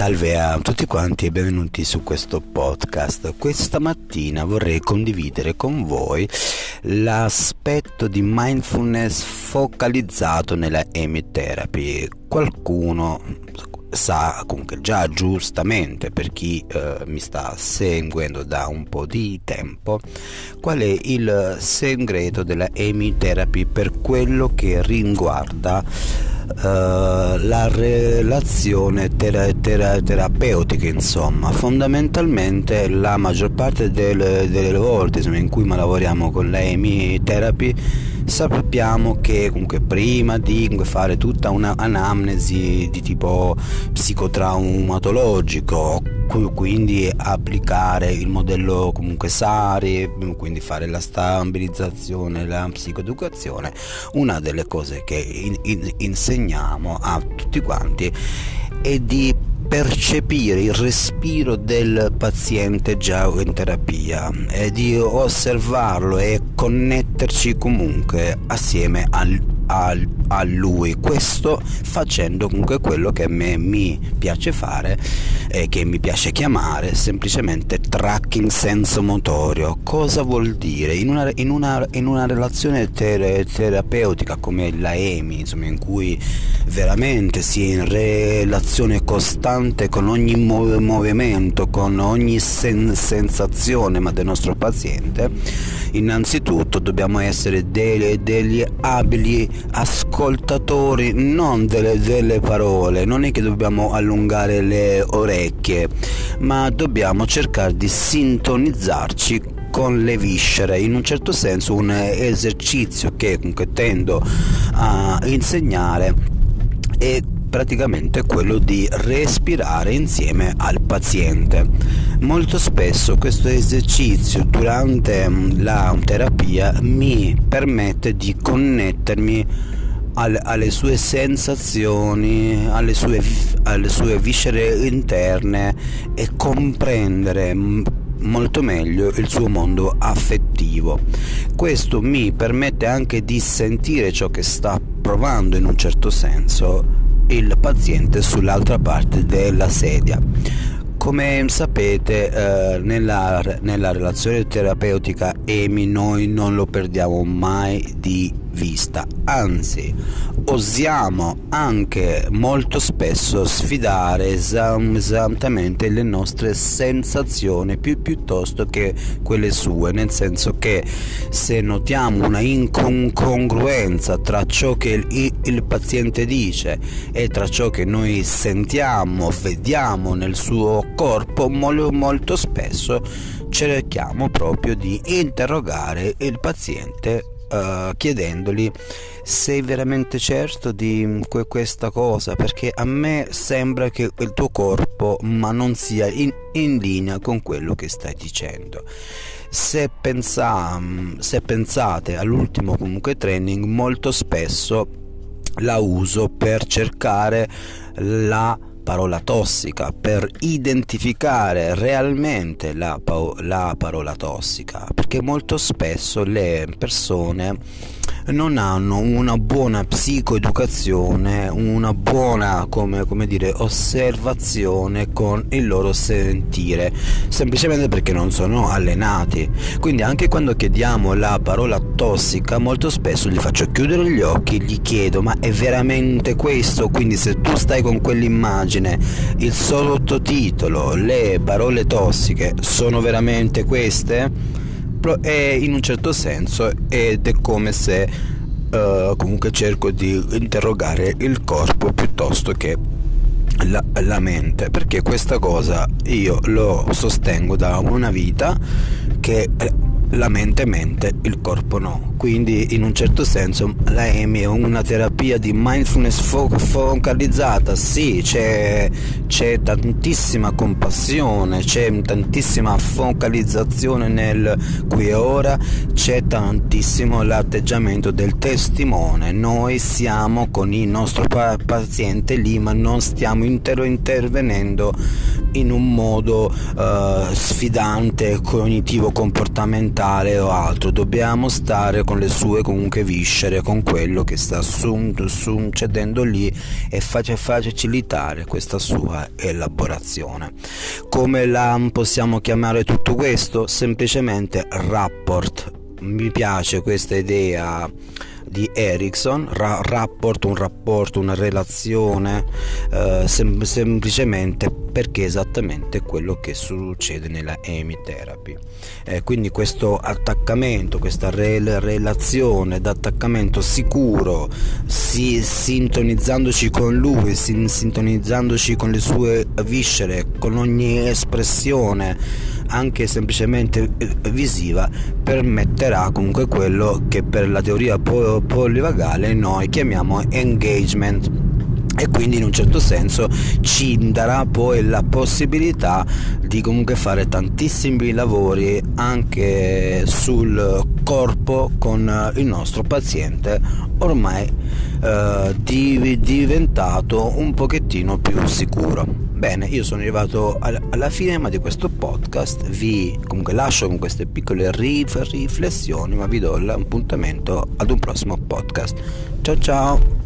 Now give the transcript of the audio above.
Salve a tutti quanti e benvenuti su questo podcast. Questa mattina vorrei condividere con voi l'aspetto di mindfulness focalizzato nella emitherapy. Qualcuno sa comunque già giustamente per chi eh, mi sta seguendo da un po' di tempo qual è il segreto della emitherapy per quello che riguarda la relazione tera- tera- terapeutica insomma. Fondamentalmente la maggior parte delle, delle volte insomma, in cui lavoriamo con la EMI therapy sappiamo che comunque prima di fare tutta un'anamnesi di tipo psicotraumatologico quindi applicare il modello comunque SARI quindi fare la stabilizzazione la psicoeducazione una delle cose che in, in, insegniamo a tutti quanti è di percepire il respiro del paziente già in terapia e di osservarlo e connetterci comunque assieme al, al, a lui. Questo facendo comunque quello che a me mi piace fare e che mi piace chiamare semplicemente tracking senso motorio. Cosa vuol dire? In una, in una, in una relazione ter- terapeutica come la EMI insomma, in cui veramente si è in relazione costante con ogni mov- movimento con ogni sen- sensazione ma del nostro paziente innanzitutto dobbiamo essere delle, degli abili ascoltatori non delle, delle parole non è che dobbiamo allungare le orecchie ma dobbiamo cercare di sintonizzarci con le viscere, in un certo senso un esercizio che comunque tendo a insegnare è praticamente quello di respirare insieme al paziente. Molto spesso questo esercizio durante mm, la terapia mi permette di connettermi al, alle sue sensazioni, alle sue, alle sue viscere interne e comprendere molto meglio il suo mondo affettivo. Questo mi permette anche di sentire ciò che sta provando in un certo senso il paziente sull'altra parte della sedia. Come sapete eh, nella, nella relazione terapeutica EMI noi non lo perdiamo mai di vista, anzi osiamo anche molto spesso sfidare esattamente le nostre sensazioni più piuttosto che quelle sue, nel senso che se notiamo una incongruenza tra ciò che il, il paziente dice e tra ciò che noi sentiamo, vediamo nel suo corpo, molto, molto spesso cerchiamo proprio di interrogare il paziente uh, chiedendogli sei veramente certo di que- questa cosa perché a me sembra che il tuo corpo ma non sia in, in linea con quello che stai dicendo. Se, pensa, se pensate all'ultimo comunque training molto spesso la uso per cercare la parola tossica per identificare realmente la, la parola tossica perché molto spesso le persone non hanno una buona psicoeducazione, una buona come, come dire, osservazione con il loro sentire, semplicemente perché non sono allenati. Quindi anche quando chiediamo la parola tossica, molto spesso gli faccio chiudere gli occhi, gli chiedo ma è veramente questo? Quindi se tu stai con quell'immagine, il sottotitolo, le parole tossiche sono veramente queste? È in un certo senso ed è come se uh, comunque cerco di interrogare il corpo piuttosto che la, la, mente. Perché questa cosa io lo sostengo da una vita che la mente mente, il corpo no. Quindi in un certo senso la EMI è una terapia di mindfulness fo- focalizzata, sì, c'è, c'è tantissima compassione, c'è tantissima focalizzazione nel qui e ora, c'è tantissimo l'atteggiamento del testimone. Noi siamo con il nostro pa- paziente lì, ma non stiamo inter- intervenendo in un modo uh, sfidante, cognitivo, comportamentale mentale o altro, dobbiamo stare con le sue comunque viscere, con quello che sta succedendo lì e facilitare questa sua elaborazione. Come la possiamo chiamare tutto questo? Semplicemente rapport. Mi piace questa idea di Erickson, ra- rapport, un rapporto, una relazione, eh, sem- semplicemente perché è esattamente quello che succede nella Amy Therapy. Eh, quindi questo attaccamento, questa re- relazione d'attaccamento sicuro, si- sintonizzandoci con lui, si- sintonizzandoci con le sue viscere, con ogni espressione, anche semplicemente eh, visiva, permetterà comunque quello che per la teoria po- polivagale noi chiamiamo engagement e quindi in un certo senso ci darà poi la possibilità di comunque fare tantissimi lavori anche sul corpo con il nostro paziente ormai eh, diventato un pochettino più sicuro. Bene, io sono arrivato alla fine ma di questo podcast, vi comunque lascio con queste piccole riflessioni, ma vi do l'appuntamento ad un prossimo podcast. Ciao ciao!